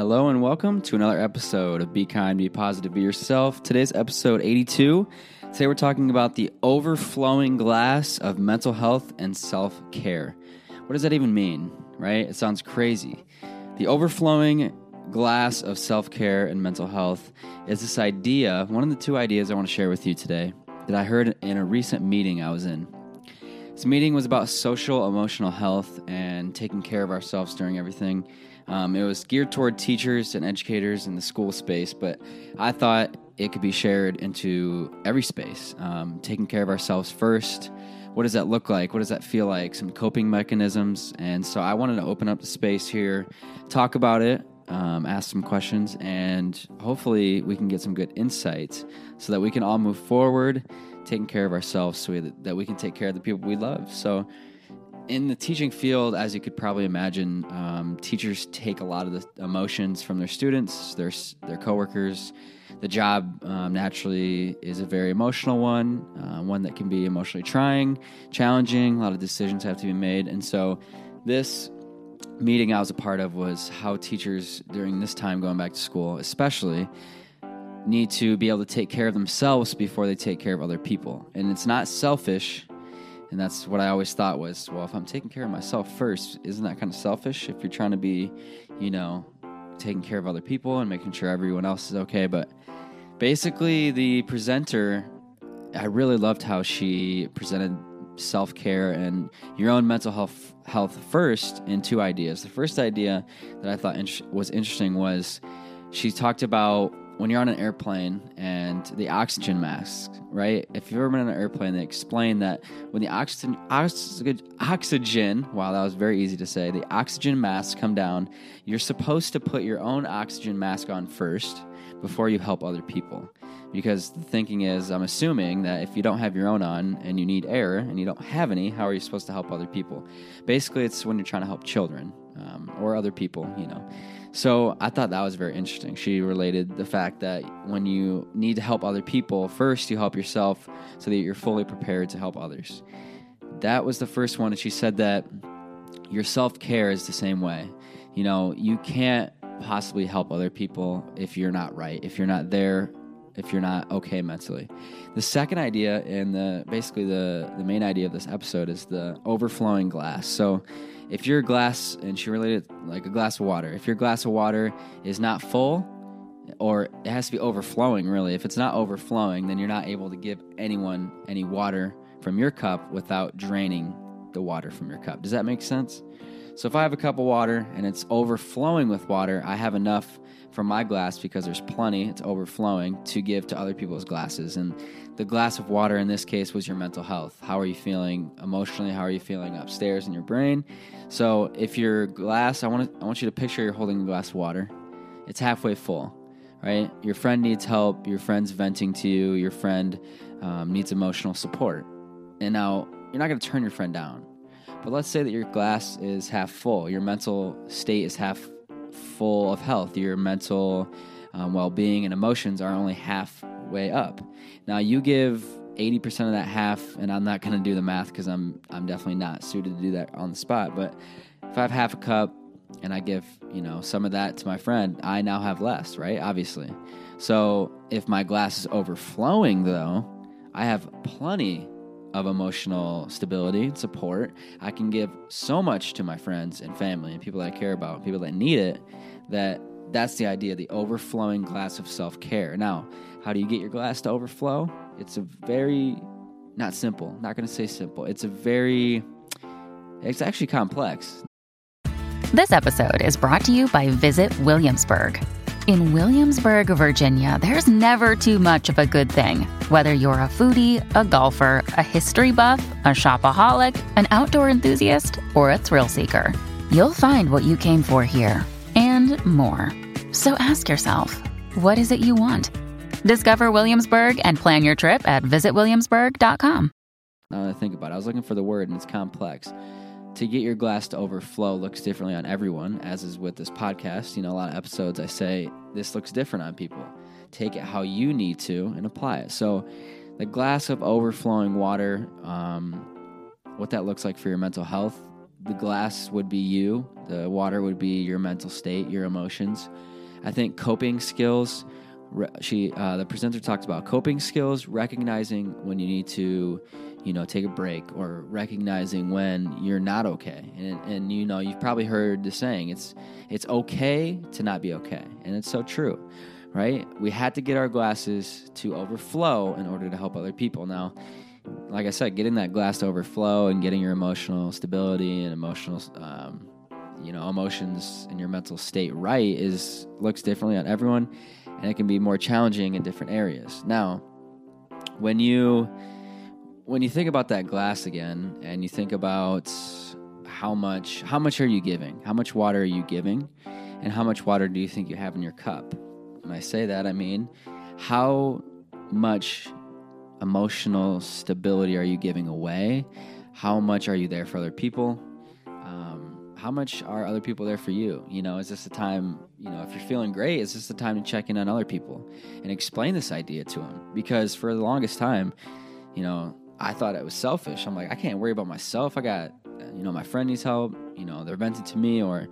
Hello and welcome to another episode of Be Kind, Be Positive, Be Yourself. Today's episode 82. Today we're talking about the overflowing glass of mental health and self care. What does that even mean, right? It sounds crazy. The overflowing glass of self care and mental health is this idea, one of the two ideas I want to share with you today that I heard in a recent meeting I was in. This meeting was about social emotional health and taking care of ourselves during everything. Um, it was geared toward teachers and educators in the school space, but I thought it could be shared into every space. Um, taking care of ourselves first. What does that look like? What does that feel like? Some coping mechanisms. And so I wanted to open up the space here, talk about it, um, ask some questions, and hopefully we can get some good insights so that we can all move forward taking care of ourselves so we, that we can take care of the people we love. So, in the teaching field, as you could probably imagine, um, teachers take a lot of the emotions from their students, their their coworkers. The job um, naturally is a very emotional one, uh, one that can be emotionally trying, challenging. A lot of decisions have to be made, and so this meeting I was a part of was how teachers during this time going back to school, especially need to be able to take care of themselves before they take care of other people. And it's not selfish. And that's what I always thought was, well, if I'm taking care of myself first, isn't that kind of selfish if you're trying to be, you know, taking care of other people and making sure everyone else is okay? But basically, the presenter, I really loved how she presented self care and your own mental health health first in two ideas. The first idea that I thought was interesting was she talked about when you're on an airplane and the oxygen mask, right? If you've ever been on an airplane, they explain that when the oxygen, oxygen, oxygen, wow, that was very easy to say, the oxygen masks come down, you're supposed to put your own oxygen mask on first before you help other people. Because the thinking is, I'm assuming that if you don't have your own on and you need air and you don't have any, how are you supposed to help other people? Basically, it's when you're trying to help children um, or other people, you know. So I thought that was very interesting. She related the fact that when you need to help other people, first you help yourself so that you're fully prepared to help others. That was the first one. And she said that your self care is the same way. You know, you can't possibly help other people if you're not right, if you're not there, if you're not okay mentally. The second idea and the basically the the main idea of this episode is the overflowing glass. So if your glass, and she related like a glass of water, if your glass of water is not full, or it has to be overflowing, really, if it's not overflowing, then you're not able to give anyone any water from your cup without draining the water from your cup. Does that make sense? So if I have a cup of water and it's overflowing with water, I have enough from my glass because there's plenty, it's overflowing to give to other people's glasses. And the glass of water in this case was your mental health. How are you feeling emotionally? How are you feeling upstairs in your brain? So if your glass, I want to, I want you to picture you're holding a glass of water. It's halfway full, right? Your friend needs help. Your friend's venting to you. Your friend um, needs emotional support. And now you're not going to turn your friend down. But let's say that your glass is half full. Your mental state is half full of health. Your mental um, well being and emotions are only halfway up. Now, you give 80% of that half, and I'm not going to do the math because I'm, I'm definitely not suited to do that on the spot. But if I have half a cup and I give, you know, some of that to my friend, I now have less, right? Obviously. So if my glass is overflowing, though, I have plenty of emotional stability and support. I can give so much to my friends and family and people that I care about, people that need it, that that's the idea, the overflowing glass of self care. Now, how do you get your glass to overflow? It's a very, not simple, not to say simple. It's a very, it's actually complex. This episode is brought to you by Visit Williamsburg. In Williamsburg, Virginia, there's never too much of a good thing. Whether you're a foodie, a golfer, a history buff, a shopaholic, an outdoor enthusiast, or a thrill seeker, you'll find what you came for here and more. So ask yourself, what is it you want? Discover Williamsburg and plan your trip at visitwilliamsburg.com. Now that I think about it, I was looking for the word and it's complex. To get your glass to overflow looks differently on everyone, as is with this podcast. You know, a lot of episodes I say this looks different on people. Take it how you need to and apply it. So, the glass of overflowing water, um, what that looks like for your mental health the glass would be you, the water would be your mental state, your emotions. I think coping skills. She, uh, the presenter talked about coping skills, recognizing when you need to, you know, take a break, or recognizing when you're not okay. And, and you know, you've probably heard the saying, it's it's okay to not be okay, and it's so true, right? We had to get our glasses to overflow in order to help other people. Now, like I said, getting that glass to overflow and getting your emotional stability and emotional, um, you know, emotions and your mental state right is looks differently on everyone, and it can be more challenging in different areas. Now, when you when you think about that glass again, and you think about how much how much are you giving? How much water are you giving? And how much water do you think you have in your cup? When I say that, I mean how much emotional stability are you giving away? How much are you there for other people? How much are other people there for you? You know, is this a time, you know, if you're feeling great, is this the time to check in on other people and explain this idea to them? Because for the longest time, you know, I thought it was selfish. I'm like, I can't worry about myself. I got, you know, my friend needs help. You know, they're venting to me or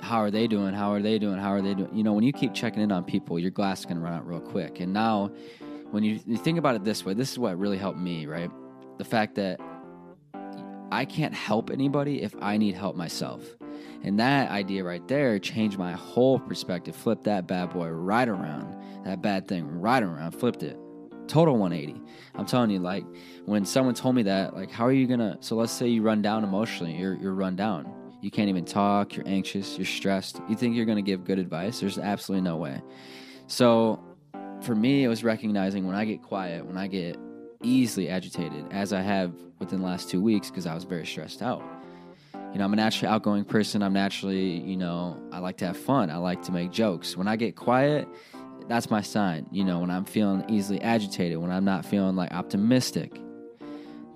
how are they doing? How are they doing? How are they doing? You know, when you keep checking in on people, your glass can run out real quick. And now when you, you think about it this way, this is what really helped me, right? The fact that I can't help anybody if I need help myself. And that idea right there changed my whole perspective, flipped that bad boy right around, that bad thing right around, flipped it. Total 180. I'm telling you, like, when someone told me that, like, how are you gonna? So let's say you run down emotionally, you're, you're run down. You can't even talk, you're anxious, you're stressed. You think you're gonna give good advice? There's absolutely no way. So for me, it was recognizing when I get quiet, when I get easily agitated, as I have within the last two weeks, because I was very stressed out. You know, I'm a naturally outgoing person. I'm naturally, you know, I like to have fun. I like to make jokes. When I get quiet, that's my sign. You know, when I'm feeling easily agitated, when I'm not feeling like optimistic,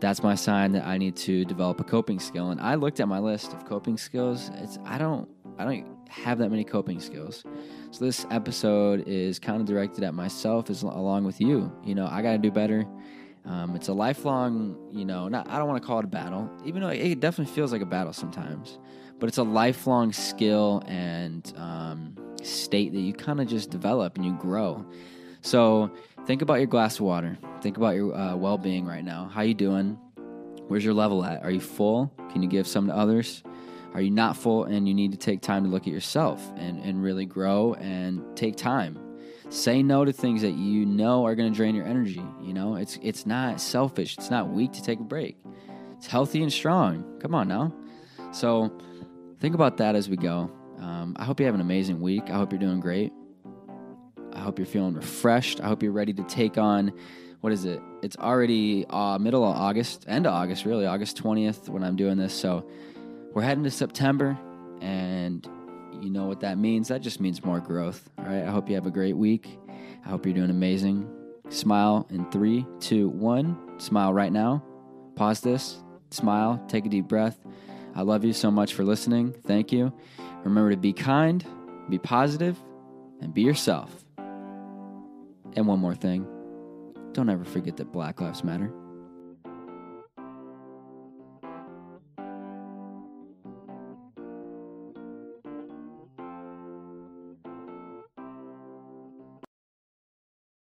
that's my sign that I need to develop a coping skill. And I looked at my list of coping skills. It's I don't I don't have that many coping skills. So this episode is kind of directed at myself as along with you. You know, I got to do better. Um, it's a lifelong, you know, not I don't want to call it a battle, even though it definitely feels like a battle sometimes. But it's a lifelong skill and um, state that you kind of just develop and you grow. So think about your glass of water. Think about your uh, well-being right now. How you doing? Where's your level at? Are you full? Can you give some to others? Are you not full and you need to take time to look at yourself and, and really grow and take time? Say no to things that you know are going to drain your energy. You know, it's it's not selfish. It's not weak to take a break. It's healthy and strong. Come on now. So think about that as we go. Um, I hope you have an amazing week. I hope you're doing great. I hope you're feeling refreshed. I hope you're ready to take on what is it? It's already uh, middle of August, end of August, really, August 20th when I'm doing this. So we're heading to September, and you know what that means. That just means more growth. All right. I hope you have a great week. I hope you're doing amazing. Smile in three, two, one. Smile right now. Pause this. Smile. Take a deep breath. I love you so much for listening. Thank you. Remember to be kind, be positive, and be yourself. And one more thing don't ever forget that Black Lives Matter.